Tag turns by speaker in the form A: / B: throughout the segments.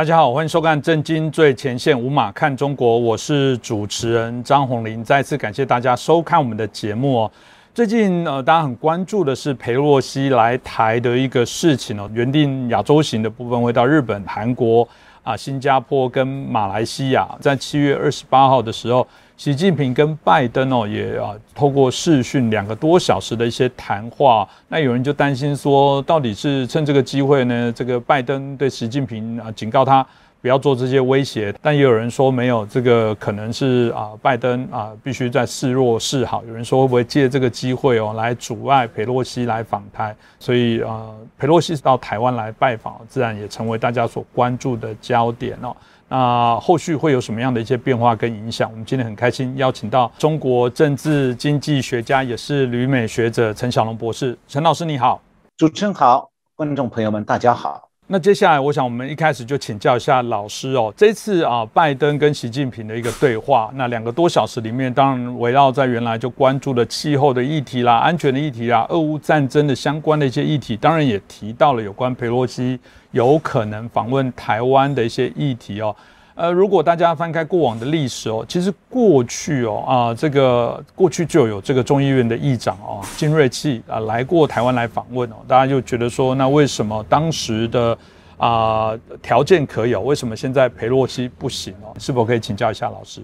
A: 大家好，欢迎收看《震惊最前线》，无马看中国，我是主持人张宏林。再次感谢大家收看我们的节目哦。最近呃，大家很关注的是裴洛西来台的一个事情哦。原定亚洲行的部分会到日本、韩国啊、新加坡跟马来西亚，在七月二十八号的时候。习近平跟拜登哦，也啊透过视讯两个多小时的一些谈话，那有人就担心说，到底是趁这个机会呢？这个拜登对习近平啊警告他不要做这些威胁，但也有人说没有，这个可能是啊拜登啊必须在示弱示好。有人说会不会借这个机会哦来阻碍佩洛西来访台？所以啊佩洛西到台湾来拜访，自然也成为大家所关注的焦点哦。那后续会有什么样的一些变化跟影响？我们今天很开心邀请到中国政治经济学家，也是旅美学者陈小龙博士。陈老师你好，
B: 主持人好，观众朋友们大家好。
A: 那接下来我想我们一开始就请教一下老师哦，这次啊拜登跟习近平的一个对话，那两个多小时里面，当然围绕在原来就关注的气候的议题啦、安全的议题啦、俄乌战争的相关的一些议题，当然也提到了有关佩洛西。有可能访问台湾的一些议题哦，呃，如果大家翻开过往的历史哦，其实过去哦啊，这个过去就有这个众议院的议长哦金瑞气啊来过台湾来访问哦，大家就觉得说，那为什么当时的啊条件可以，为什么现在裴洛西不行哦？是否可以请教一下老师？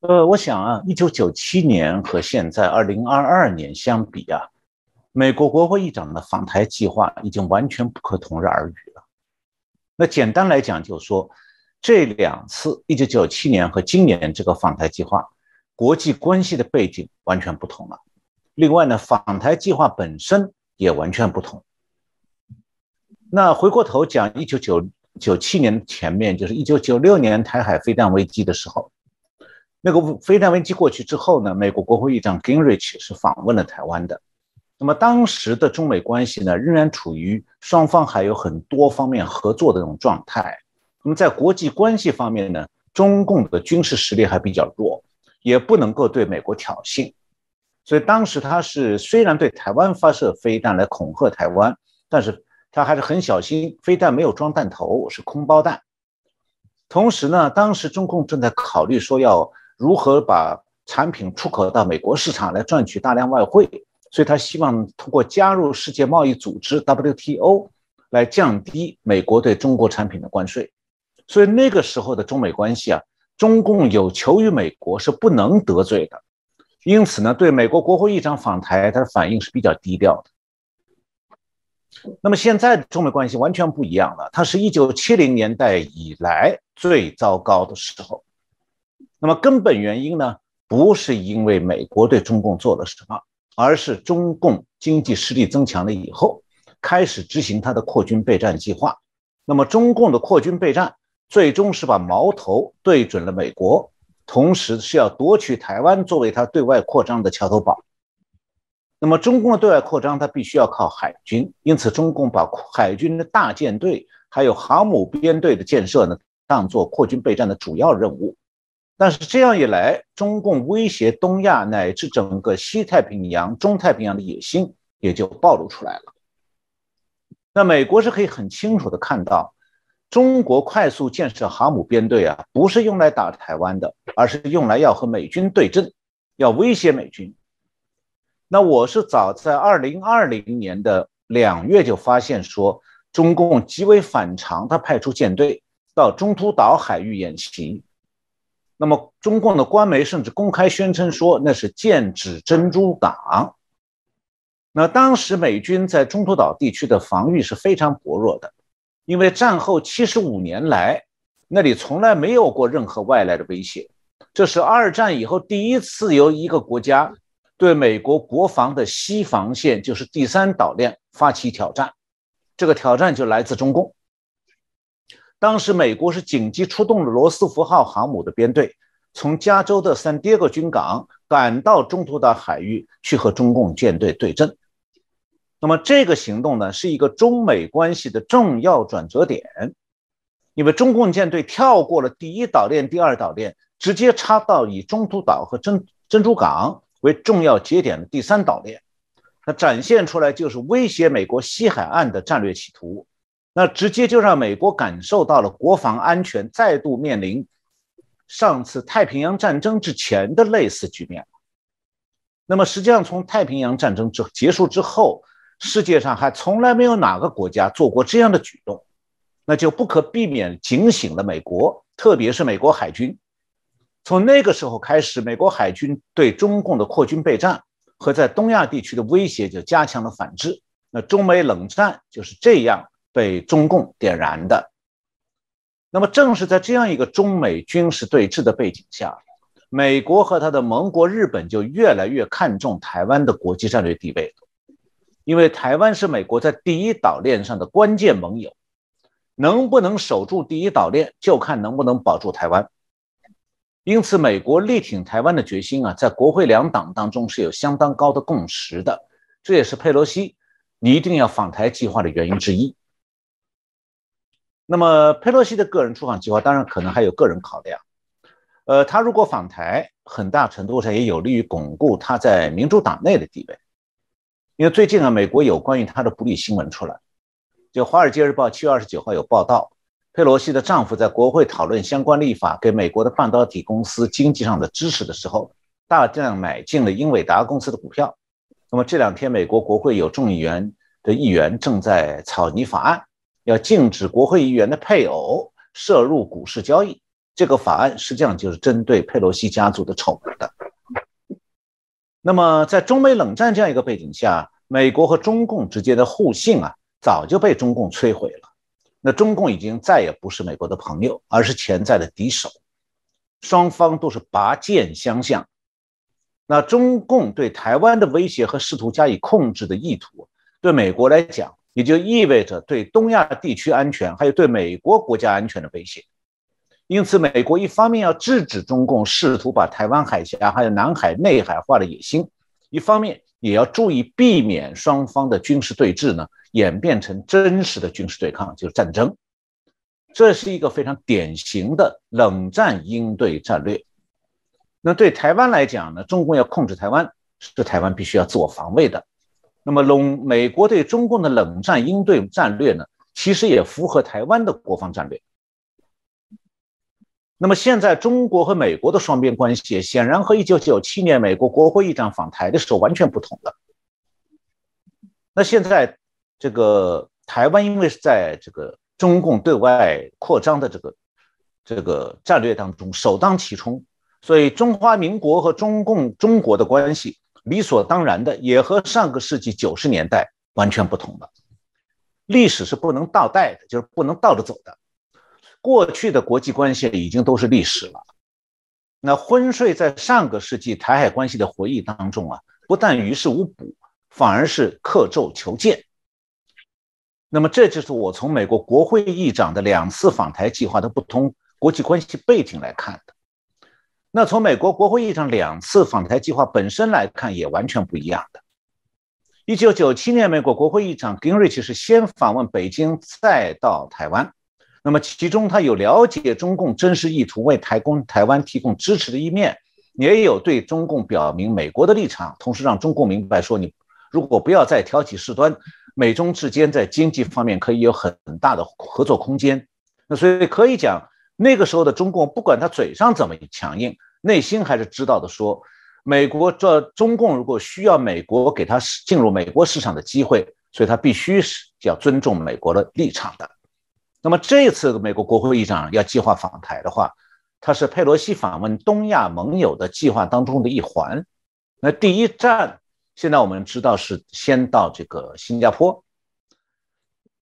B: 呃，我想啊，一九九七年和现在二零二二年相比啊，美国国会议长的访台计划已经完全不可同日而语了。那简单来讲，就是说，这两次一九九七年和今年这个访台计划，国际关系的背景完全不同了。另外呢，访台计划本身也完全不同。那回过头讲，一九九九七年前面就是一九九六年台海飞弹危机的时候，那个飞弹危机过去之后呢，美国国会议长 Gingrich 是访问了台湾的。那么当时的中美关系呢，仍然处于双方还有很多方面合作的这种状态。那么在国际关系方面呢，中共的军事实力还比较弱，也不能够对美国挑衅。所以当时他是虽然对台湾发射飞弹来恐吓台湾，但是他还是很小心，飞弹没有装弹头，是空包弹。同时呢，当时中共正在考虑说要如何把产品出口到美国市场来赚取大量外汇。所以他希望通过加入世界贸易组织 WTO 来降低美国对中国产品的关税。所以那个时候的中美关系啊，中共有求于美国是不能得罪的。因此呢，对美国国会议长访台，他的反应是比较低调的。那么现在的中美关系完全不一样了，它是一九七零年代以来最糟糕的时候。那么根本原因呢，不是因为美国对中共做了什么。而是中共经济实力增强了以后，开始执行他的扩军备战计划。那么，中共的扩军备战最终是把矛头对准了美国，同时是要夺取台湾作为他对外扩张的桥头堡。那么，中共的对外扩张，它必须要靠海军，因此，中共把海军的大舰队还有航母编队的建设呢，当做扩军备战的主要任务。但是这样一来，中共威胁东亚乃至整个西太平洋、中太平洋的野心也就暴露出来了。那美国是可以很清楚的看到，中国快速建设航母编队啊，不是用来打台湾的，而是用来要和美军对阵，要威胁美军。那我是早在二零二零年的两月就发现说，中共极为反常，他派出舰队到中途岛海域演习。那么，中共的官媒甚至公开宣称说那是剑指珍珠港。那当时美军在中途岛地区的防御是非常薄弱的，因为战后七十五年来那里从来没有过任何外来的威胁，这是二战以后第一次由一个国家对美国国防的西防线，就是第三岛链发起挑战。这个挑战就来自中共。当时，美国是紧急出动了罗斯福号航母的编队，从加州的三迭戈军港赶到中途岛海域去和中共舰队对阵。那么，这个行动呢，是一个中美关系的重要转折点，因为中共舰队跳过了第一岛链、第二岛链，直接插到以中途岛和珍珍珠港为重要节点的第三岛链，那展现出来就是威胁美国西海岸的战略企图。那直接就让美国感受到了国防安全再度面临上次太平洋战争之前的类似局面。那么，实际上从太平洋战争之结束之后，世界上还从来没有哪个国家做过这样的举动，那就不可避免警醒了美国，特别是美国海军。从那个时候开始，美国海军对中共的扩军备战和在东亚地区的威胁就加强了反制。那中美冷战就是这样被中共点燃的。那么，正是在这样一个中美军事对峙的背景下，美国和他的盟国日本就越来越看重台湾的国际战略地位，因为台湾是美国在第一岛链上的关键盟友，能不能守住第一岛链，就看能不能保住台湾。因此，美国力挺台湾的决心啊，在国会两党当中是有相当高的共识的。这也是佩洛西你一定要访台计划的原因之一。那么，佩洛西的个人出访计划当然可能还有个人考量。呃，他如果访台，很大程度上也有利于巩固他在民主党内的地位。因为最近啊，美国有关于他的不利新闻出来，就《华尔街日报》七月二十九号有报道。佩洛西的丈夫在国会讨论相关立法给美国的半导体公司经济上的支持的时候，大量买进了英伟达公司的股票。那么这两天，美国国会有众议员的议员正在草拟法案，要禁止国会议员的配偶涉入股市交易。这个法案实际上就是针对佩洛西家族的丑闻的。那么，在中美冷战这样一个背景下，美国和中共之间的互信啊，早就被中共摧毁了。那中共已经再也不是美国的朋友，而是潜在的敌手，双方都是拔剑相向。那中共对台湾的威胁和试图加以控制的意图，对美国来讲，也就意味着对东亚地区安全，还有对美国国家安全的威胁。因此，美国一方面要制止中共试图把台湾海峡还有南海内海化的野心，一方面也要注意避免双方的军事对峙呢。演变成真实的军事对抗，就是战争。这是一个非常典型的冷战应对战略。那对台湾来讲呢，中共要控制台湾，是台湾必须要自我防卫的。那么，冷美国对中共的冷战应对战略呢，其实也符合台湾的国防战略。那么，现在中国和美国的双边关系显然和1997年美国国会议长访台的时候完全不同了。那现在。这个台湾因为是在这个中共对外扩张的这个这个战略当中首当其冲，所以中华民国和中共中国的关系理所当然的也和上个世纪九十年代完全不同了。历史是不能倒带的，就是不能倒着走的。过去的国际关系已经都是历史了。那昏睡在上个世纪台海关系的回忆当中啊，不但于事无补，反而是刻舟求剑。那么，这就是我从美国国会议长的两次访台计划的不同国际关系背景来看的。那从美国国会议长两次访台计划本身来看，也完全不一样的。一九九七年，美国国会议长 Gingrich 是先访问北京，再到台湾。那么，其中他有了解中共真实意图，为台公台湾提供支持的一面，也有对中共表明美国的立场，同时让中共明白说，你如果不要再挑起事端。美中之间在经济方面可以有很大的合作空间，那所以可以讲，那个时候的中共不管他嘴上怎么强硬，内心还是知道的。说美国这中共如果需要美国给他进入美国市场的机会，所以他必须是要尊重美国的立场的。那么这次美国国会议长要计划访台的话，他是佩洛西访问东亚盟友的计划当中的一环。那第一站。现在我们知道是先到这个新加坡，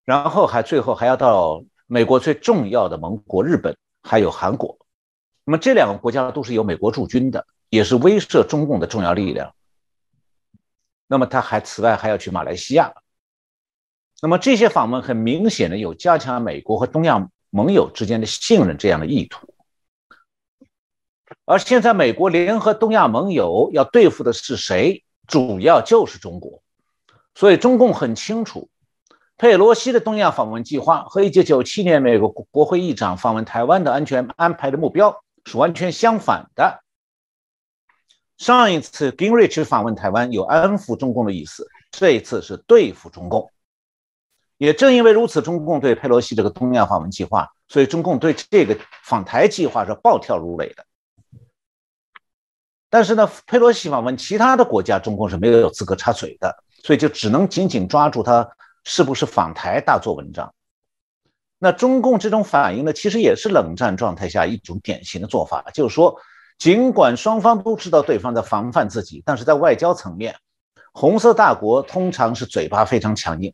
B: 然后还最后还要到美国最重要的盟国日本，还有韩国。那么这两个国家都是由美国驻军的，也是威慑中共的重要力量。那么他还此外还要去马来西亚。那么这些访问很明显的有加强美国和东亚盟友之间的信任这样的意图。而现在美国联合东亚盟友要对付的是谁？主要就是中国，所以中共很清楚，佩洛西的东亚访问计划和1997年美国国会议长访问台湾的安全安排的目标是完全相反的。上一次 Gingrich 访问台湾有安抚中共的意思，这一次是对付中共。也正因为如此，中共对佩洛西这个东亚访问计划，所以中共对这个访台计划是暴跳如雷的。但是呢，佩洛西访问其他的国家，中共是没有资格插嘴的，所以就只能紧紧抓住他是不是访台大做文章。那中共这种反应呢，其实也是冷战状态下一种典型的做法，就是说，尽管双方都知道对方在防范自己，但是在外交层面，红色大国通常是嘴巴非常强硬。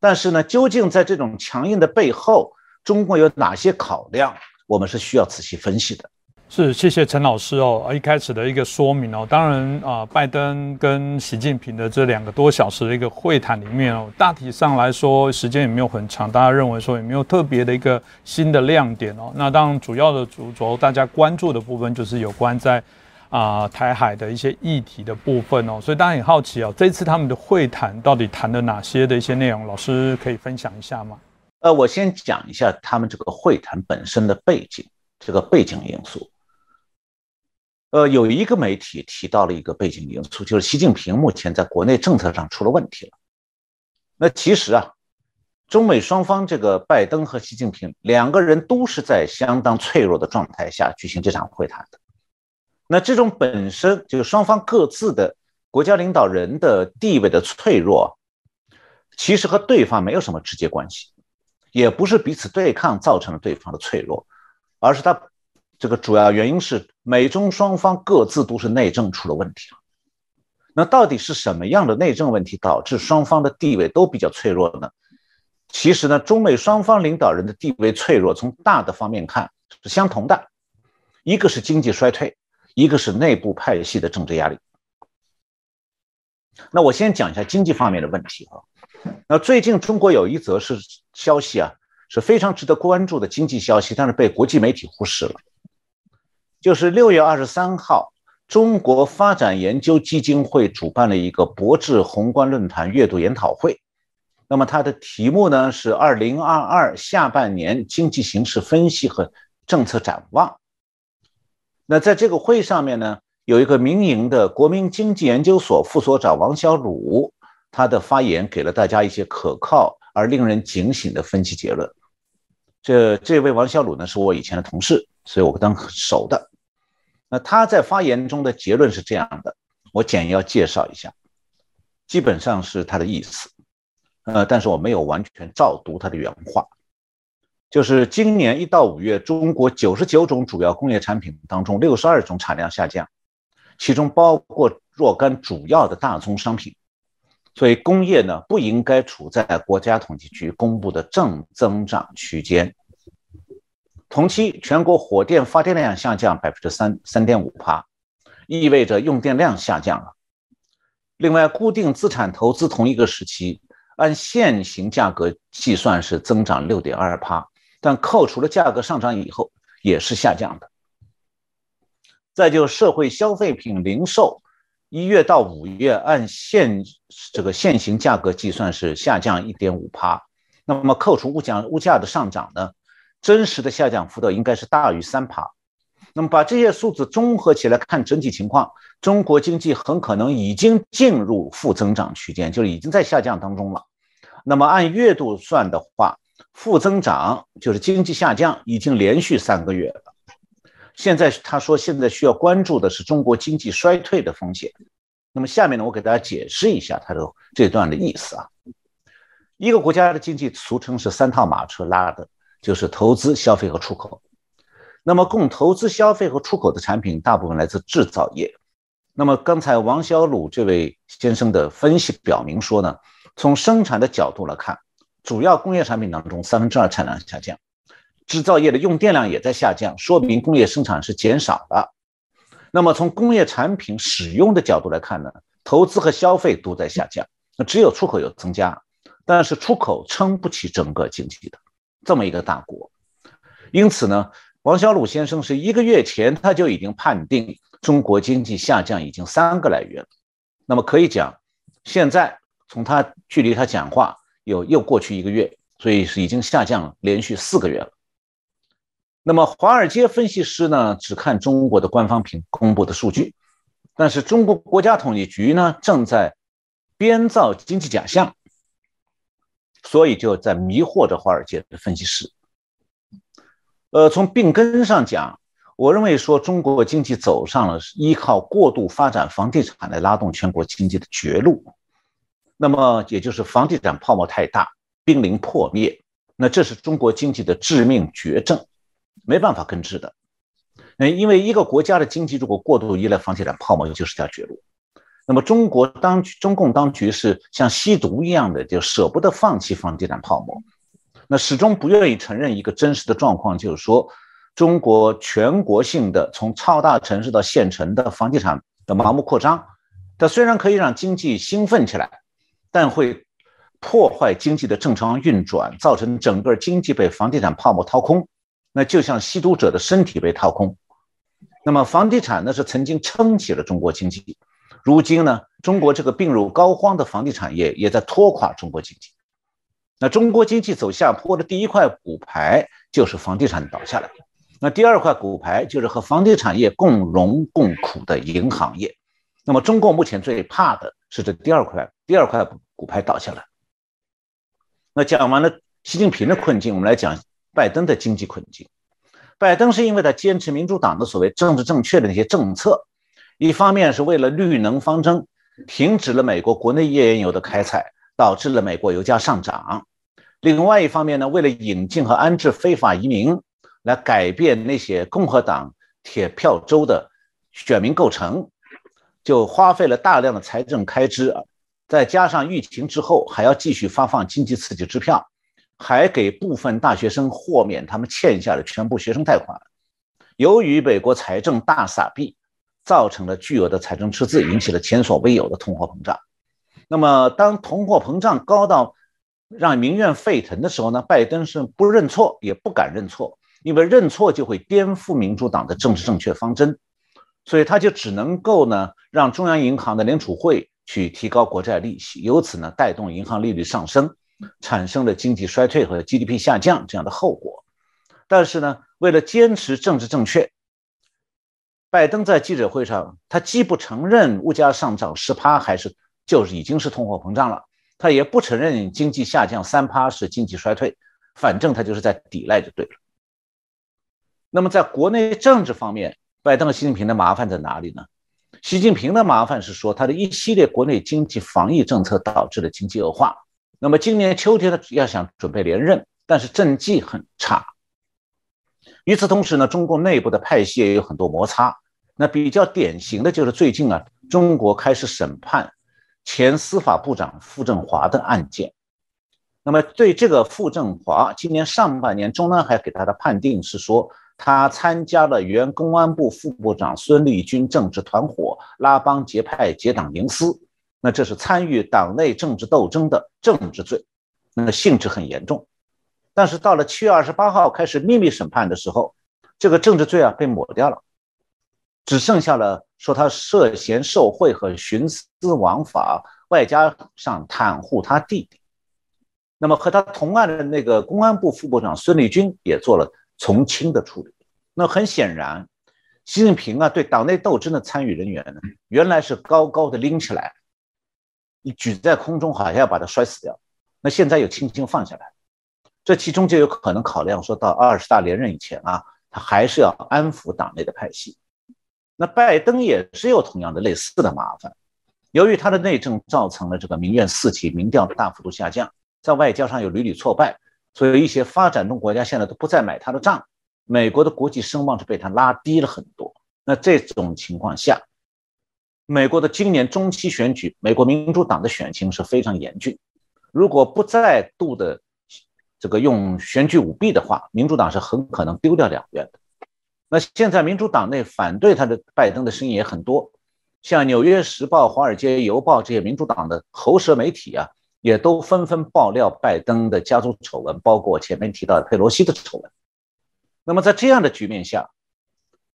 B: 但是呢，究竟在这种强硬的背后，中国有哪些考量？我们是需要仔细分析的。
A: 是，谢谢陈老师哦。一开始的一个说明哦，当然啊，拜登跟习近平的这两个多小时的一个会谈里面哦，大体上来说时间也没有很长，大家认为说也没有特别的一个新的亮点哦。那当然主要的主轴大家关注的部分就是有关在啊台海的一些议题的部分哦，所以大家很好奇哦，这次他们的会谈到底谈了哪些的一些内容？老师可以分享一下吗？
B: 呃，我先讲一下他们这个会谈本身的背景，这个背景因素。呃，有一个媒体提到了一个背景因素，就是习近平目前在国内政策上出了问题了。那其实啊，中美双方这个拜登和习近平两个人都是在相当脆弱的状态下举行这场会谈的。那这种本身就是双方各自的国家领导人的地位的脆弱，其实和对方没有什么直接关系，也不是彼此对抗造成了对方的脆弱，而是他。这个主要原因是美中双方各自都是内政出了问题。那到底是什么样的内政问题导致双方的地位都比较脆弱呢？其实呢，中美双方领导人的地位脆弱，从大的方面看是相同的，一个是经济衰退，一个是内部派系的政治压力。那我先讲一下经济方面的问题啊。那最近中国有一则是消息啊，是非常值得关注的经济消息，但是被国际媒体忽视了。就是六月二十三号，中国发展研究基金会主办了一个博智宏观论坛阅读研讨会。那么它的题目呢是“二零二二下半年经济形势分析和政策展望”。那在这个会上面呢，有一个民营的国民经济研究所副所长王小鲁，他的发言给了大家一些可靠而令人警醒的分析结论。这这位王小鲁呢，是我以前的同事，所以我跟他很熟的。那他在发言中的结论是这样的，我简要介绍一下，基本上是他的意思，呃，但是我没有完全照读他的原话，就是今年一到五月，中国九十九种主要工业产品当中，六十二种产量下降，其中包括若干主要的大宗商品，所以工业呢不应该处在国家统计局公布的正增长区间。同期，全国火电发电量下降百分之三三点五帕，意味着用电量下降了。另外，固定资产投资同一个时期按现行价格计算是增长六点二帕，但扣除了价格上涨以后也是下降的。再就社会消费品零售，一月到五月按现这个现行价格计算是下降一点五帕，那么扣除物价物价的上涨呢？真实的下降幅度应该是大于三帕，那么把这些数字综合起来看整体情况，中国经济很可能已经进入负增长区间，就是已经在下降当中了。那么按月度算的话，负增长就是经济下降已经连续三个月了。现在他说现在需要关注的是中国经济衰退的风险。那么下面呢，我给大家解释一下他的这段的意思啊。一个国家的经济俗称是三套马车拉的。就是投资、消费和出口。那么，供投资、消费和出口的产品大部分来自制造业。那么，刚才王小鲁这位先生的分析表明说呢，从生产的角度来看，主要工业产品当中三分之二产量下降，制造业的用电量也在下降，说明工业生产是减少了。那么，从工业产品使用的角度来看呢，投资和消费都在下降，那只有出口有增加，但是出口撑不起整个经济的。这么一个大国，因此呢，王小鲁先生是一个月前他就已经判定中国经济下降已经三个来月了。那么可以讲，现在从他距离他讲话有又过去一个月，所以是已经下降了连续四个月了。那么华尔街分析师呢，只看中国的官方评公布的数据，但是中国国家统计局呢，正在编造经济假象。所以就在迷惑着华尔街的分析师。呃，从病根上讲，我认为说中国经济走上了依靠过度发展房地产来拉动全国经济的绝路，那么也就是房地产泡沫太大，濒临破灭。那这是中国经济的致命绝症，没办法根治的。那因为一个国家的经济如果过度依赖房地产泡沫，就是条绝路。那么中国当局、中共当局是像吸毒一样的，就舍不得放弃房地产泡沫。那始终不愿意承认一个真实的状况，就是说，中国全国性的从超大城市到县城的房地产的盲目扩张，它虽然可以让经济兴奋起来，但会破坏经济的正常运转，造成整个经济被房地产泡沫掏空。那就像吸毒者的身体被掏空。那么房地产呢是曾经撑起了中国经济，如今呢，中国这个病入膏肓的房地产业也在拖垮中国经济。那中国经济走下坡的第一块骨牌就是房地产倒下来，那第二块骨牌就是和房地产业共荣共苦的银行业。那么中国目前最怕的是这第二块第二块骨牌倒下来。那讲完了习近平的困境，我们来讲拜登的经济困境。拜登是因为他坚持民主党的所谓政治正确的那些政策，一方面是为了绿能方针，停止了美国国内页岩油的开采，导致了美国油价上涨；另外一方面呢，为了引进和安置非法移民，来改变那些共和党铁票州的选民构成，就花费了大量的财政开支，再加上疫情之后还要继续发放经济刺激支票。还给部分大学生豁免他们欠下的全部学生贷款。由于美国财政大撒币，造成了巨额的财政赤字，引起了前所未有的通货膨胀。那么，当通货膨胀高到让民怨沸腾的时候呢？拜登是不认错，也不敢认错，因为认错就会颠覆民主党的政治正确方针，所以他就只能够呢，让中央银行的联储会去提高国债利息，由此呢，带动银行利率上升。产生了经济衰退和 GDP 下降这样的后果，但是呢，为了坚持政治正确，拜登在记者会上，他既不承认物价上涨十趴还是就是已经是通货膨胀了，他也不承认经济下降三趴是经济衰退，反正他就是在抵赖就对了。那么在国内政治方面，拜登和习近平的麻烦在哪里呢？习近平的麻烦是说，他的一系列国内经济防疫政策导致了经济恶化。那么今年秋天呢，要想准备连任，但是政绩很差。与此同时呢，中国内部的派系也有很多摩擦。那比较典型的就是最近啊，中国开始审判前司法部长傅政华的案件。那么对这个傅政华，今年上半年中南海给他的判定是说，他参加了原公安部副部长孙立军政治团伙拉帮结派、结党营私。那这是参与党内政治斗争的政治罪，那性质很严重。但是到了七月二十八号开始秘密审判的时候，这个政治罪啊被抹掉了，只剩下了说他涉嫌受贿和徇私枉法，外加上袒护他弟弟。那么和他同案的那个公安部副部长孙立军也做了从轻的处理。那很显然，习近平啊对党内斗争的参与人员呢，原来是高高的拎起来。你举在空中，好像要把它摔死掉。那现在又轻轻放下来，这其中就有可能考量说到二十大连任以前啊，他还是要安抚党内的派系。那拜登也是有同样的类似的麻烦，由于他的内政造成了这个民怨四起，民调大幅度下降，在外交上又屡屡挫败，所以一些发展中国家现在都不再买他的账，美国的国际声望是被他拉低了很多。那这种情况下。美国的今年中期选举，美国民主党的选情是非常严峻。如果不再度的这个用选举舞弊的话，民主党是很可能丢掉两院的。那现在民主党内反对他的拜登的声音也很多，像《纽约时报》《华尔街邮报》这些民主党的喉舌媒体啊，也都纷纷爆料拜登的家族丑闻，包括前面提到的佩洛西的丑闻。那么在这样的局面下，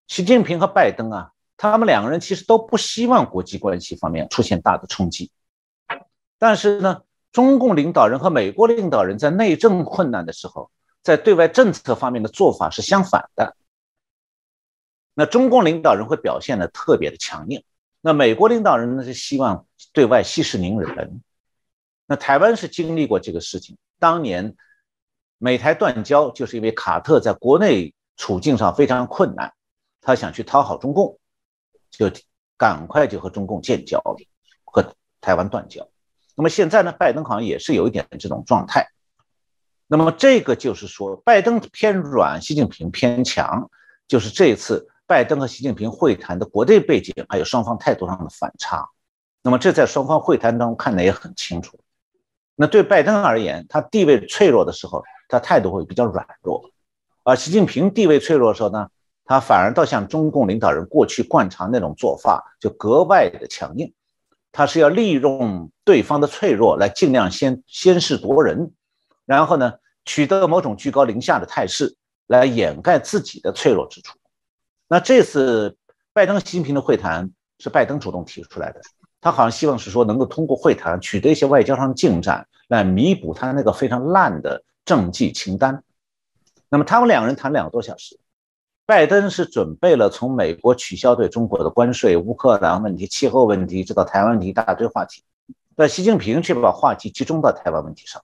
B: 习近平和拜登啊。他们两个人其实都不希望国际关系方面出现大的冲击，但是呢，中共领导人和美国领导人在内政困难的时候，在对外政策方面的做法是相反的。那中共领导人会表现的特别的强硬，那美国领导人呢是希望对外息事宁人。那台湾是经历过这个事情，当年美台断交，就是因为卡特在国内处境上非常困难，他想去讨好中共，就赶快就和中共建交了，和台湾断交。那么现在呢，拜登好像也是有一点这种状态。那么这个就是说，拜登偏软，习近平偏强，就是这一次拜登和习近平会谈的国内背景，还有双方态度上的反差。那么这在双方会谈当中看得也很清楚。那对拜登而言，他地位脆弱的时候，他态度会比较软弱；而习近平地位脆弱的时候呢，他反而倒像中共领导人过去惯常那种做法，就格外的强硬。他是要利用对方的脆弱来尽量先先势夺人。然后呢，取得某种居高临下的态势，来掩盖自己的脆弱之处。那这次拜登习近平的会谈是拜登主动提出来的，他好像希望是说能够通过会谈取得一些外交上的进展，来弥补他那个非常烂的政绩清单。那么他们两个人谈两个多小时，拜登是准备了从美国取消对中国的关税、乌克兰问题、气候问题，直到台湾问题一大堆话题，但习近平却把话题集中到台湾问题上。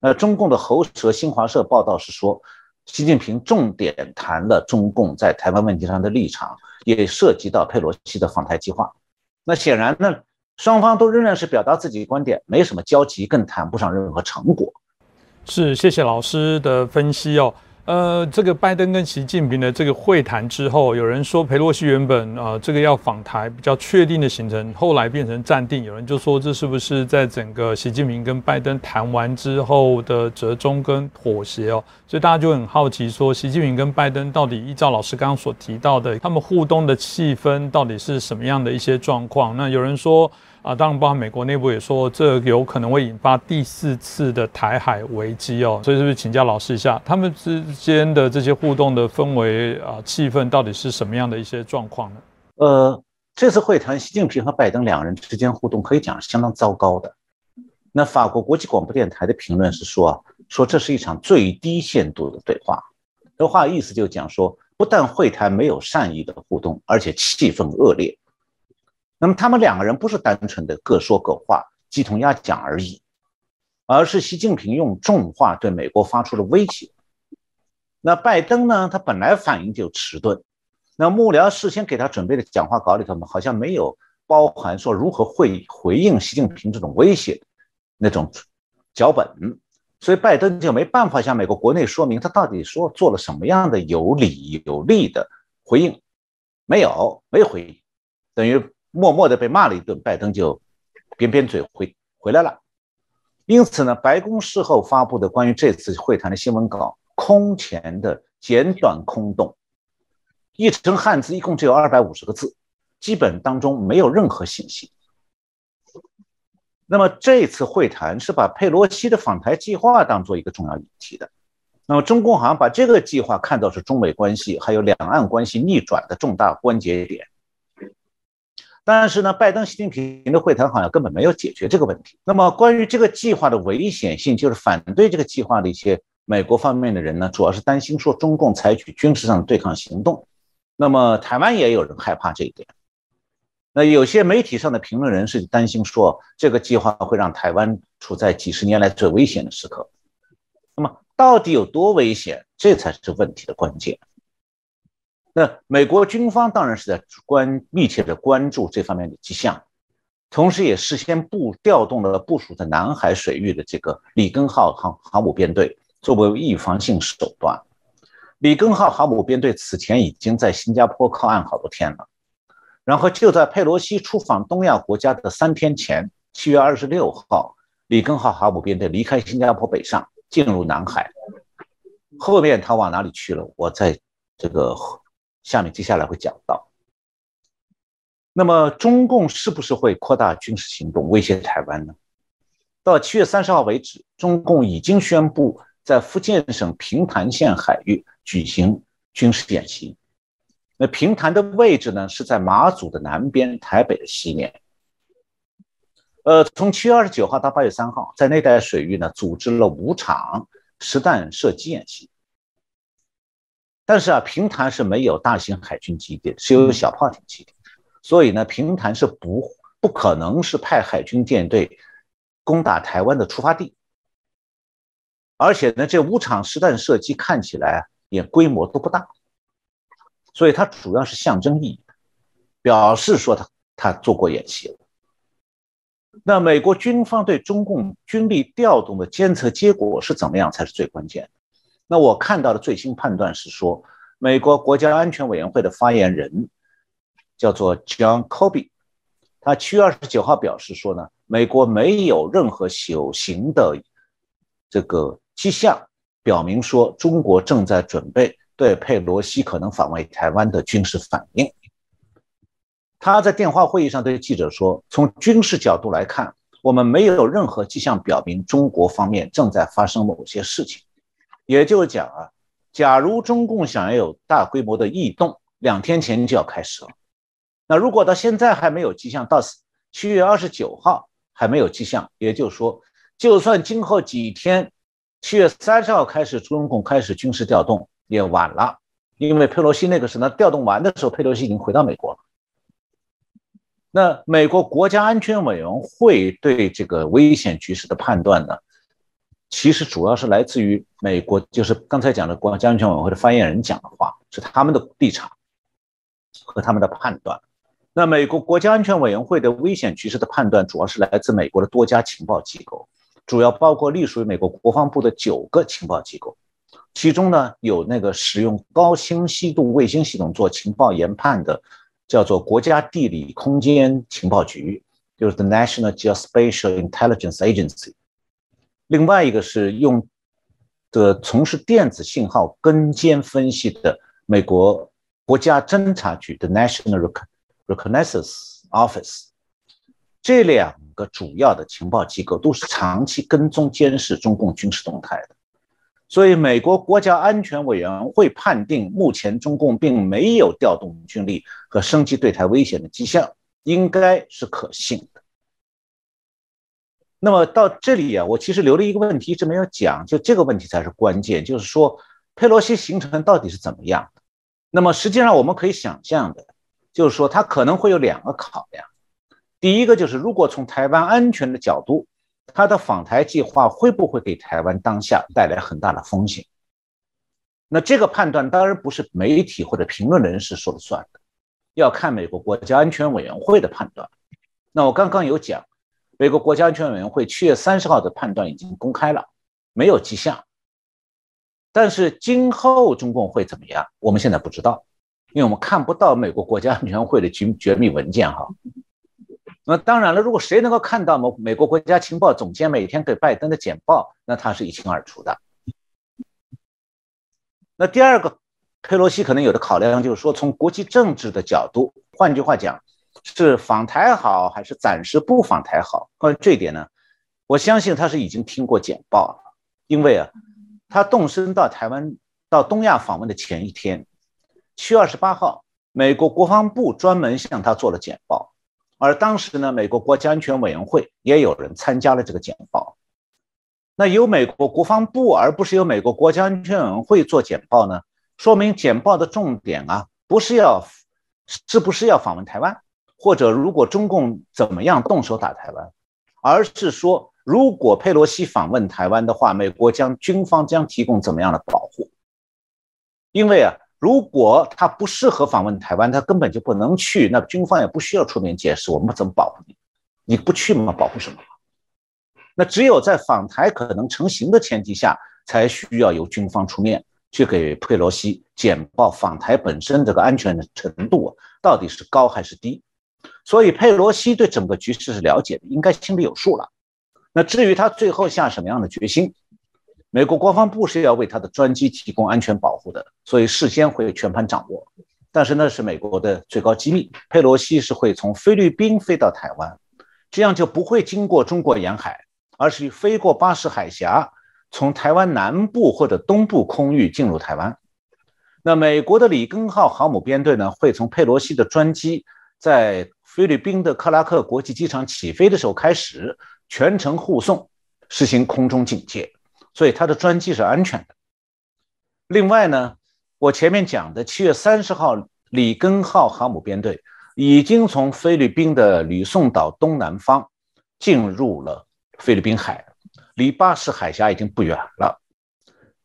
B: 那，中共的喉舌新华社报道是说，习近平重点谈了中共在台湾问题上的立场，也涉及到佩洛西的访台计划。那显然呢，双方都仍然是表达自己的观点，没什么交集，更谈不上任何成果。
A: 是，谢谢老师的分析哦。呃，这个拜登跟习近平的这个会谈之后，有人说佩洛西原本啊这个要访台比较确定的行程，后来变成暂定。有人就说这是不是在整个习近平跟拜登谈完之后的折中跟妥协哦？所以大家就很好奇说，习近平跟拜登到底依照老师刚刚所提到的，他们互动的气氛到底是什么样的一些状况？那有人说。啊，当然，包括美国内部也说，这有可能会引发第四次的台海危机哦。所以，是不是请教老师一下，他们之间的这些互动的氛围啊、气氛，到底是什么样的一些状况呢？
B: 呃，这次会谈，习近平和拜登两人之间互动可以讲是相当糟糕的。那法国国际广播电台的评论是说，说这是一场最低限度的对话。这话意思就讲说，不但会谈没有善意的互动，而且气氛恶劣。那么他们两个人不是单纯的各说各话、鸡同鸭讲而已，而是习近平用重话对美国发出了威胁。那拜登呢？他本来反应就迟钝，那幕僚事先给他准备的讲话稿里头好像没有包含说如何会回应习近平这种威胁那种脚本，所以拜登就没办法向美国国内说明他到底说做了什么样的有理有利的回应，没有，没有回应，等于。默默地被骂了一顿，拜登就扁扁嘴回回来了。因此呢，白宫事后发布的关于这次会谈的新闻稿空前的简短空洞，译成汉字一共只有二百五十个字，基本当中没有任何信息。那么这次会谈是把佩洛西的访台计划当做一个重要议题的。那么中共好像把这个计划看作是中美关系还有两岸关系逆转的重大关节点。但是呢，拜登、习近平的会谈好像根本没有解决这个问题。那么，关于这个计划的危险性，就是反对这个计划的一些美国方面的人呢，主要是担心说中共采取军事上的对抗行动。那么，台湾也有人害怕这一点。那有些媒体上的评论人士担心说，这个计划会让台湾处在几十年来最危险的时刻。那么，到底有多危险？这才是问题的关键。那美国军方当然是在关密切的关注这方面的迹象，同时也事先部调动了部署在南海水域的这个里根号航航母编队，作为预防性手段。里根号航母编队此前已经在新加坡靠岸好多天了，然后就在佩洛西出访东亚国家的三天前，七月二十六号，里根号航母编队离开新加坡北上，进入南海。后面他往哪里去了？我在这个。下面接下来会讲到，那么中共是不是会扩大军事行动威胁台湾呢？到七月三十号为止，中共已经宣布在福建省平潭县海域举行军事演习。那平潭的位置呢，是在马祖的南边，台北的西面。呃，从七月二十九号到八月三号，在那带水域呢，组织了五场实弹射击演习。但是啊，平潭是没有大型海军基地，是有小炮艇基地，所以呢，平潭是不不可能是派海军舰队攻打台湾的出发地。而且呢，这五场实弹射击看起来也规模都不大，所以它主要是象征意义的，表示说他他做过演习了。那美国军方对中共军力调动的监测结果是怎么样才是最关键的？那我看到的最新判断是说，美国国家安全委员会的发言人叫做 John Kirby，他七月二十九号表示说呢，美国没有任何有形的这个迹象表明说中国正在准备对佩洛西可能访问台湾的军事反应。他在电话会议上对记者说：“从军事角度来看，我们没有任何迹象表明中国方面正在发生某些事情。”也就是讲啊，假如中共想要有大规模的异动，两天前就要开始了。那如果到现在还没有迹象，到七月二十九号还没有迹象，也就是说，就算今后几天，七月三十号开始，中共开始军事调动也晚了，因为佩洛西那个时候调动完的时候，佩洛西已经回到美国了。那美国国家安全委员会对这个危险局势的判断呢？其实主要是来自于美国，就是刚才讲的国家安全委员会的发言人讲的话，是他们的立场和他们的判断。那美国国家安全委员会的危险局势的判断，主要是来自美国的多家情报机构，主要包括隶属于美国国防部的九个情报机构，其中呢有那个使用高清晰度卫星系统做情报研判的，叫做国家地理空间情报局，就是 The National Geospatial Intelligence Agency。另外一个是用的从事电子信号跟监分析的美国国家侦察局的 National Reconnaissance Office，这两个主要的情报机构都是长期跟踪监视中共军事动态的，所以美国国家安全委员会判定，目前中共并没有调动军力和升级对台威胁的迹象，应该是可信的。那么到这里啊，我其实留了一个问题一直没有讲，就这个问题才是关键，就是说佩洛西行程到底是怎么样的？那么实际上我们可以想象的，就是说他可能会有两个考量，第一个就是如果从台湾安全的角度，他的访台计划会不会给台湾当下带来很大的风险？那这个判断当然不是媒体或者评论人士说了算的，要看美国国家安全委员会的判断。那我刚刚有讲。美国国家安全委员会七月三十号的判断已经公开了，没有迹象。但是今后中共会怎么样？我们现在不知道，因为我们看不到美国国家安全会的绝绝密文件哈。那当然了，如果谁能够看到美美国国家情报总监每天给拜登的简报，那他是一清二楚的。那第二个，佩洛西可能有的考量就是说，从国际政治的角度，换句话讲。是访台好还是暂时不访台好？关于这一点呢，我相信他是已经听过简报了，因为啊，他动身到台湾、到东亚访问的前一天，七月二十八号，美国国防部专门向他做了简报，而当时呢，美国国家安全委员会也有人参加了这个简报。那由美国国防部而不是由美国国家安全委员会做简报呢，说明简报的重点啊，不是要是不是要访问台湾？或者，如果中共怎么样动手打台湾，而是说，如果佩洛西访问台湾的话，美国将军方将提供怎么样的保护？因为啊，如果他不适合访问台湾，他根本就不能去，那军方也不需要出面解释，我们怎么保护你？你不去嘛，保护什么？那只有在访台可能成型的前提下，才需要由军方出面去给佩洛西简报访台本身这个安全的程度到底是高还是低。所以佩洛西对整个局势是了解的，应该心里有数了。那至于他最后下什么样的决心，美国国防部是要为他的专机提供安全保护的，所以事先会全盘掌握。但是那是美国的最高机密。佩洛西是会从菲律宾飞到台湾，这样就不会经过中国沿海，而是飞过巴士海峡，从台湾南部或者东部空域进入台湾。那美国的里根号航母编队呢，会从佩洛西的专机在。菲律宾的克拉克国际机场起飞的时候开始全程护送，实行空中警戒，所以他的专机是安全的。另外呢，我前面讲的七月三十号里根号航母编队已经从菲律宾的吕宋岛东南方进入了菲律宾海，离巴士海峡已经不远了。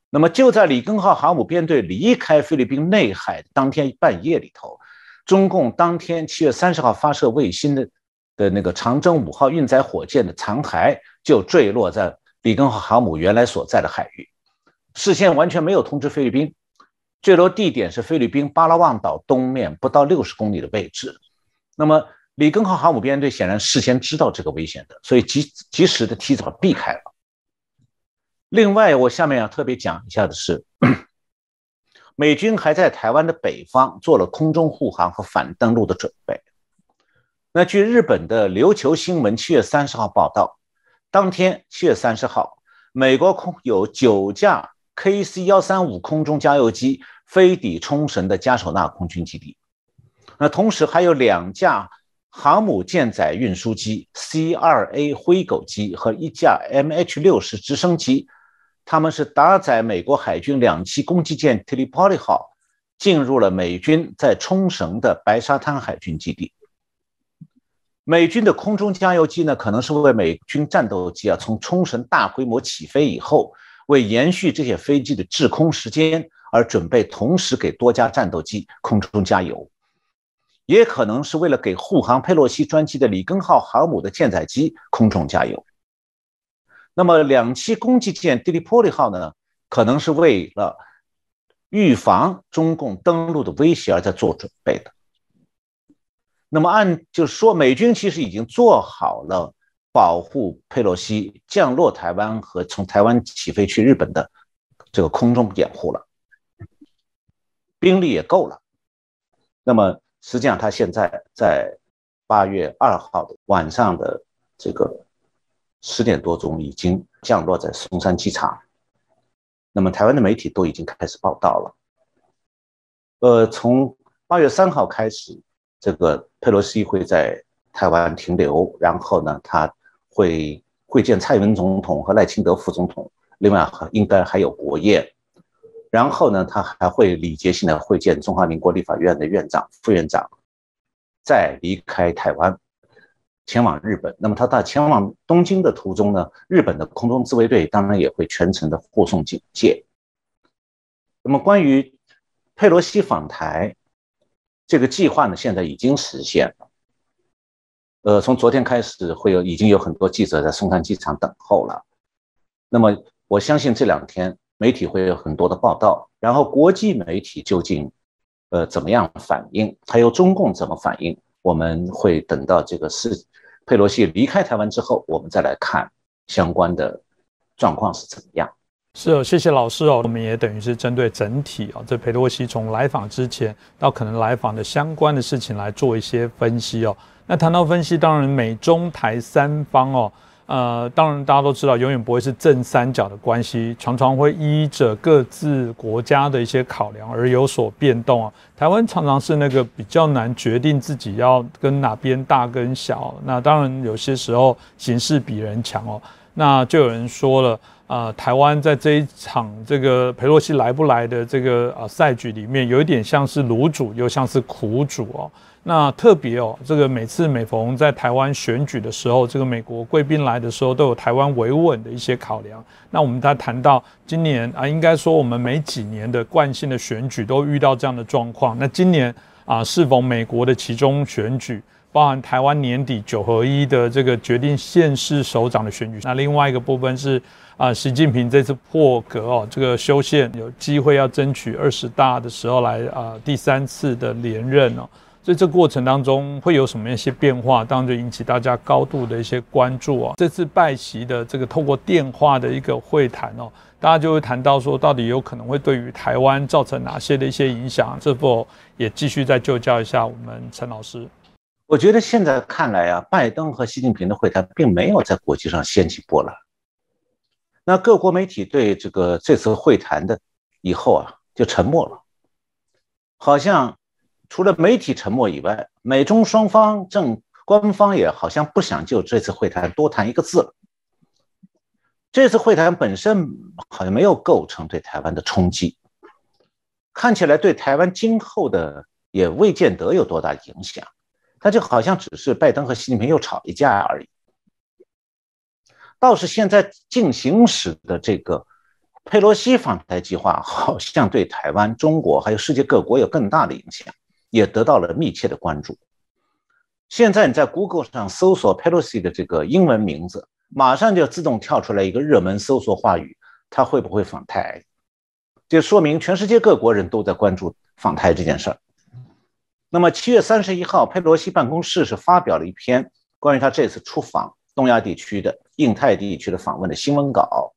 B: 那么就在里根号航母编队离开菲律宾内海当天半夜里头，中共当天七月三十号发射卫星的的那个长征五号运载火箭的残骸就坠落在里根号航母原来所在的海域，事先完全没有通知菲律宾。坠落地点是菲律宾巴拉望岛东面不到六十公里的位置。那么里根号航母编队显然事先知道这个危险的，所以及及时的提早避开了。另外，我下面要特别讲一下的是，美军还在台湾的北方做了空中护航和反登陆的准备。那据日本的琉球新闻七月三十号报道，当天七月三十号，美国空有九架 KC 幺三五空中加油机飞抵冲绳的加手纳空军基地。那同时还有两架航母舰载运输机 C 二 A 灰狗机和一架 MH 六十直升机。他们是搭载美国海军两栖攻击舰 t i l i p o l i 号进入了美军在冲绳的白沙滩海军基地。美军的空中加油机呢，可能是为美军战斗机啊从冲绳大规模起飞以后，为延续这些飞机的滞空时间而准备，同时给多架战斗机空中加油，也可能是为了给护航佩洛西专机的里根号航母的舰载机空中加油。那么，两栖攻击舰迪利波利号呢，可能是为了预防中共登陆的威胁而在做准备的。那么，按就是说，美军其实已经做好了保护佩洛西降落台湾和从台湾起飞去日本的这个空中掩护了，兵力也够了。那么，实际上，他现在在八月二号的晚上的这个。十点多钟已经降落在松山机场，那么台湾的媒体都已经开始报道了。呃，从八月三号开始，这个佩洛西会在台湾停留，然后呢，他会会见蔡英文总统和赖清德副总统，另外还应该还有国宴，然后呢，他还会礼节性的会见中华民国立法院的院长、副院长，再离开台湾。前往日本，那么他在前往东京的途中呢，日本的空中自卫队当然也会全程的护送警戒。那么关于佩洛西访台这个计划呢，现在已经实现了。呃，从昨天开始会有已经有很多记者在松山机场等候了。那么我相信这两天媒体会有很多的报道，然后国际媒体究竟呃怎么样反应，还有中共怎么反应，我们会等到这个事。佩洛西离开台湾之后，我们再来看相关的状况是怎么样。
A: 是哦，谢谢老师哦。我们也等于是针对整体哦，这佩洛西从来访之前到可能来访的相关的事情来做一些分析哦。那谈到分析，当然美中台三方哦。呃，当然，大家都知道，永远不会是正三角的关系，常常会依着各自国家的一些考量而有所变动啊。台湾常常是那个比较难决定自己要跟哪边大跟小，那当然有些时候形势比人强哦。那就有人说了，啊，台湾在这一场这个佩洛西来不来的这个啊赛局里面，有一点像是卤煮，又像是苦煮哦。那特别哦，这个每次每逢在台湾选举的时候，这个美国贵宾来的时候，都有台湾维稳的一些考量。那我们在谈到今年啊，应该说我们每几年的惯性的选举都遇到这样的状况。那今年啊，是否美国的其中选举，包含台湾年底九合一的这个决定县市首长的选举？那另外一个部分是啊，习近平这次破格哦，这个修宪有机会要争取二十大的时候来啊第三次的连任哦。所以这过程当中会有什么一些变化？当然就引起大家高度的一些关注啊。这次拜席的这个透过电话的一个会谈哦，大家就会谈到说，到底有可能会对于台湾造成哪些的一些影响？是否也继续再就教一下我们陈老师？
B: 我觉得现在看来啊，拜登和习近平的会谈并没有在国际上掀起波澜。那各国媒体对这个这次会谈的以后啊，就沉默了，好像。除了媒体沉默以外，美中双方正官方也好像不想就这次会谈多谈一个字了。这次会谈本身好像没有构成对台湾的冲击，看起来对台湾今后的也未见得有多大影响。它就好像只是拜登和习近平又吵一架而已。倒是现在进行时的这个佩洛西访台计划，好像对台湾、中国还有世界各国有更大的影响，也得到了密切的关注。现在你在 Google 上搜索 Pelosi 的这个英文名字，马上就自动跳出来一个热门搜索话语：他会不会访台？这说明全世界各国人都在关注访台这件事儿。那么七月三十一号，佩洛西办公室是发表了一篇关于他这次出访东亚地区的、印太地区的访问的新闻稿。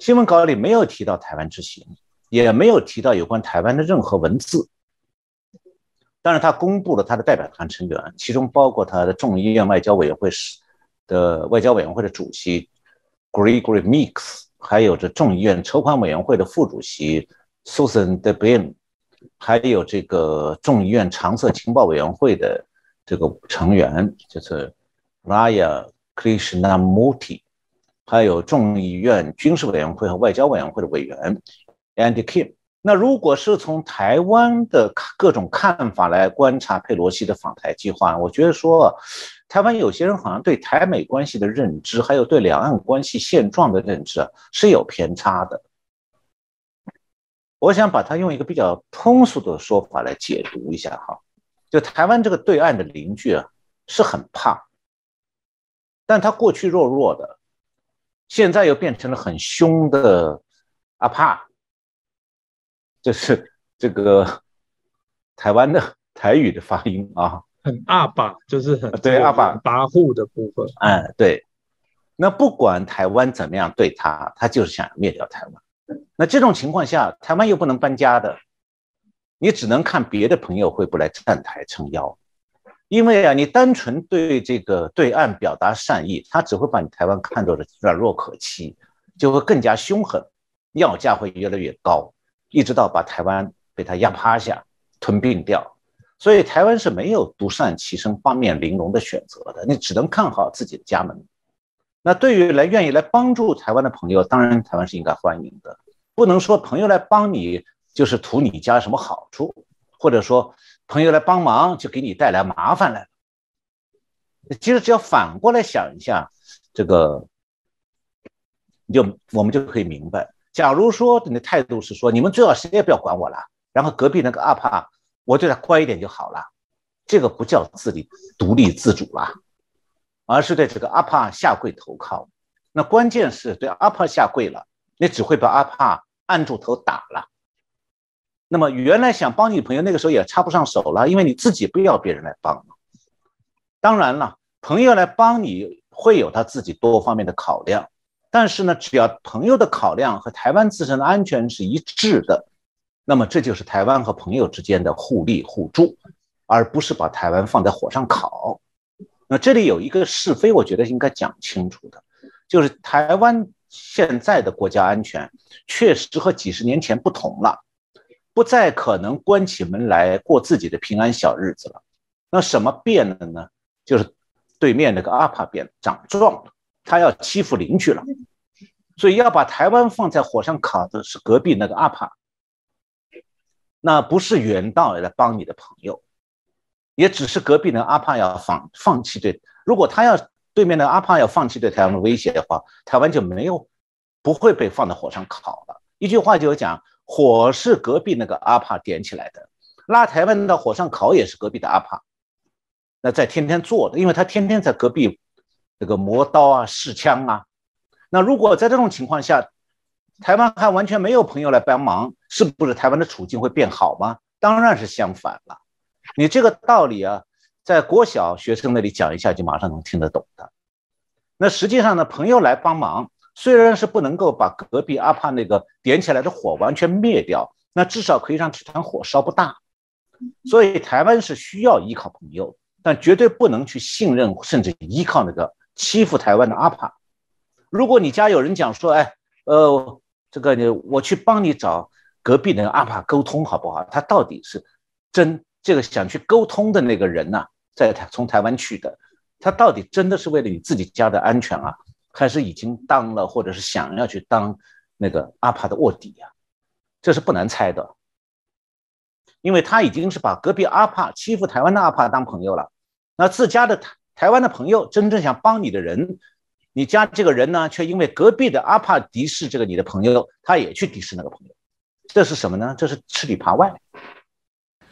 B: 新闻稿里没有提到台湾之行，也没有提到有关台湾的任何文字。当然，他公布了他的代表团成员，其中包括他的众议院外交委员会的外交委员会的主席 Gregory Meeks。还有这众议院筹款委员会的副主席 Susan DeBin，还有这个众议院常设情报委员会的这个成员，就是 Raya Krishnamurti，还有众议院军事委员会和外交委员会的委员 Andy Kim。那如果是从台湾的各种看法来观察佩洛西的访台计划，我觉得说。台湾有些人好像对台美关系的认知，还有对两岸关系现状的认知是有偏差的。我想把它用一个比较通俗的说法来解读一下哈，就台湾这个对岸的邻居啊是很怕，但他过去弱弱的，现在又变成了很凶的阿怕，这是这个台湾的台语的发音啊。
A: 很阿爸，就是很
B: 对阿爸
A: 跋扈的部分。
B: 哎，对。那不管台湾怎么样对他，他就是想灭掉台湾。那这种情况下，台湾又不能搬家的，你只能看别的朋友会不来站台撑腰。因为啊，你单纯对这个对岸表达善意，他只会把你台湾看作是软弱可欺，就会更加凶狠，要价会越来越高，一直到把台湾被他压趴下，吞并掉。所以台湾是没有独善其身、八面玲珑的选择的，你只能看好自己的家门。那对于来愿意来帮助台湾的朋友，当然台湾是应该欢迎的。不能说朋友来帮你就是图你家什么好处，或者说朋友来帮忙就给你带来麻烦来了。其实只要反过来想一下，这个就我们就可以明白。假如说你的态度是说你们最好谁也不要管我了，然后隔壁那个阿帕。我对他乖一点就好了，这个不叫自立、独立自主了，而是对这个阿帕下跪投靠。那关键是对阿帕下跪了，你只会把阿帕按住头打了。那么原来想帮你朋友，那个时候也插不上手了，因为你自己不要别人来帮。当然了，朋友来帮你会有他自己多方面的考量，但是呢，只要朋友的考量和台湾自身的安全是一致的。那么这就是台湾和朋友之间的互利互助，而不是把台湾放在火上烤。那这里有一个是非，我觉得应该讲清楚的，就是台湾现在的国家安全确实和几十年前不同了，不再可能关起门来过自己的平安小日子了。那什么变了呢？就是对面那个阿帕变长壮了，他要欺负邻居了，所以要把台湾放在火上烤的是隔壁那个阿帕。那不是远道来帮你的朋友，也只是隔壁的阿帕要放放弃对，如果他要对面的阿帕要放弃对台湾的威胁的话，台湾就没有不会被放在火上烤了。一句话就讲，火是隔壁那个阿帕点起来的，拉台湾到火上烤也是隔壁的阿帕，那在天天做的，因为他天天在隔壁这个磨刀啊、试枪啊。那如果在这种情况下，台湾还完全没有朋友来帮忙，是不是台湾的处境会变好吗？当然是相反了。你这个道理啊，在国小学生那里讲一下，就马上能听得懂的。那实际上呢，朋友来帮忙，虽然是不能够把隔壁阿帕那个点起来的火完全灭掉，那至少可以让这团火烧不大。所以台湾是需要依靠朋友，但绝对不能去信任甚至依靠那个欺负台湾的阿帕。如果你家有人讲说，哎，呃。这个你我去帮你找隔壁那个阿帕沟通好不好？他到底是真这个想去沟通的那个人呐，在台从台湾去的，他到底真的是为了你自己家的安全啊，还是已经当了或者是想要去当那个阿帕的卧底呀？这是不难猜的，因为他已经是把隔壁阿帕欺负台湾的阿帕当朋友了，那自家的台湾的朋友真正想帮你的人。你家这个人呢，却因为隔壁的阿帕敌视这个你的朋友，他也去敌视那个朋友，这是什么呢？这是吃里扒外。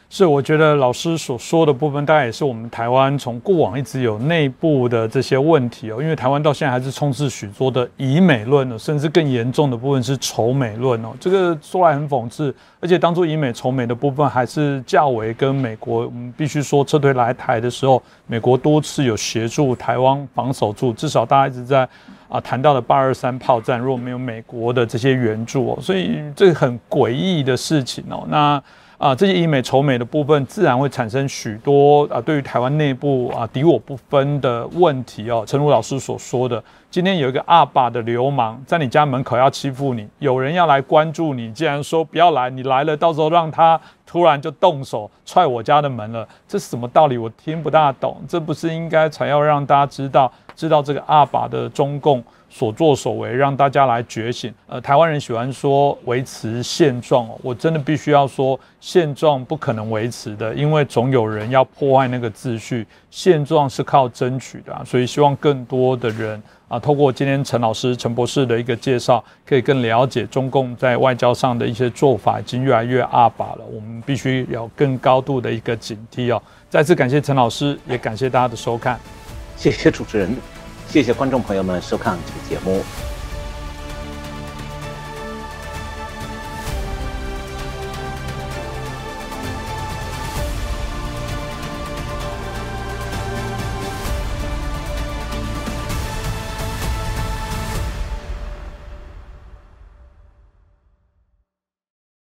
A: 是，我觉得老师所说的部分，大概也是我们台湾从过往一直有内部的这些问题哦。因为台湾到现在还是充斥许多的以美论哦，甚至更严重的部分是仇美论哦。这个说来很讽刺，而且当初以美仇美的部分，还是较为跟美国，我们必须说撤退来台的时候，美国多次有协助台湾防守住，至少大家一直在啊谈到的八二三炮战，如果没有美国的这些援助哦，所以这个很诡异的事情哦。那。啊，这些以美仇美的部分，自然会产生许多啊，对于台湾内部啊敌我不分的问题哦。陈如老师所说的，今天有一个阿爸的流氓在你家门口要欺负你，有人要来关注你，既然说不要来，你来了，到时候让他突然就动手踹我家的门了，这是什么道理？我听不大懂。这不是应该才要让大家知道，知道这个阿爸的中共。所作所为让大家来觉醒。呃，台湾人喜欢说维持现状，我真的必须要说，现状不可能维持的，因为总有人要破坏那个秩序。现状是靠争取的，啊所以希望更多的人啊，透过今天陈老师、陈博士的一个介绍，可以更了解中共在外交上的一些做法已经越来越阿巴了。我们必须有更高度的一个警惕哦。再次感谢陈老师，也感谢大家的收看，
B: 谢谢主持人。谢谢观众朋友们收看这个节目。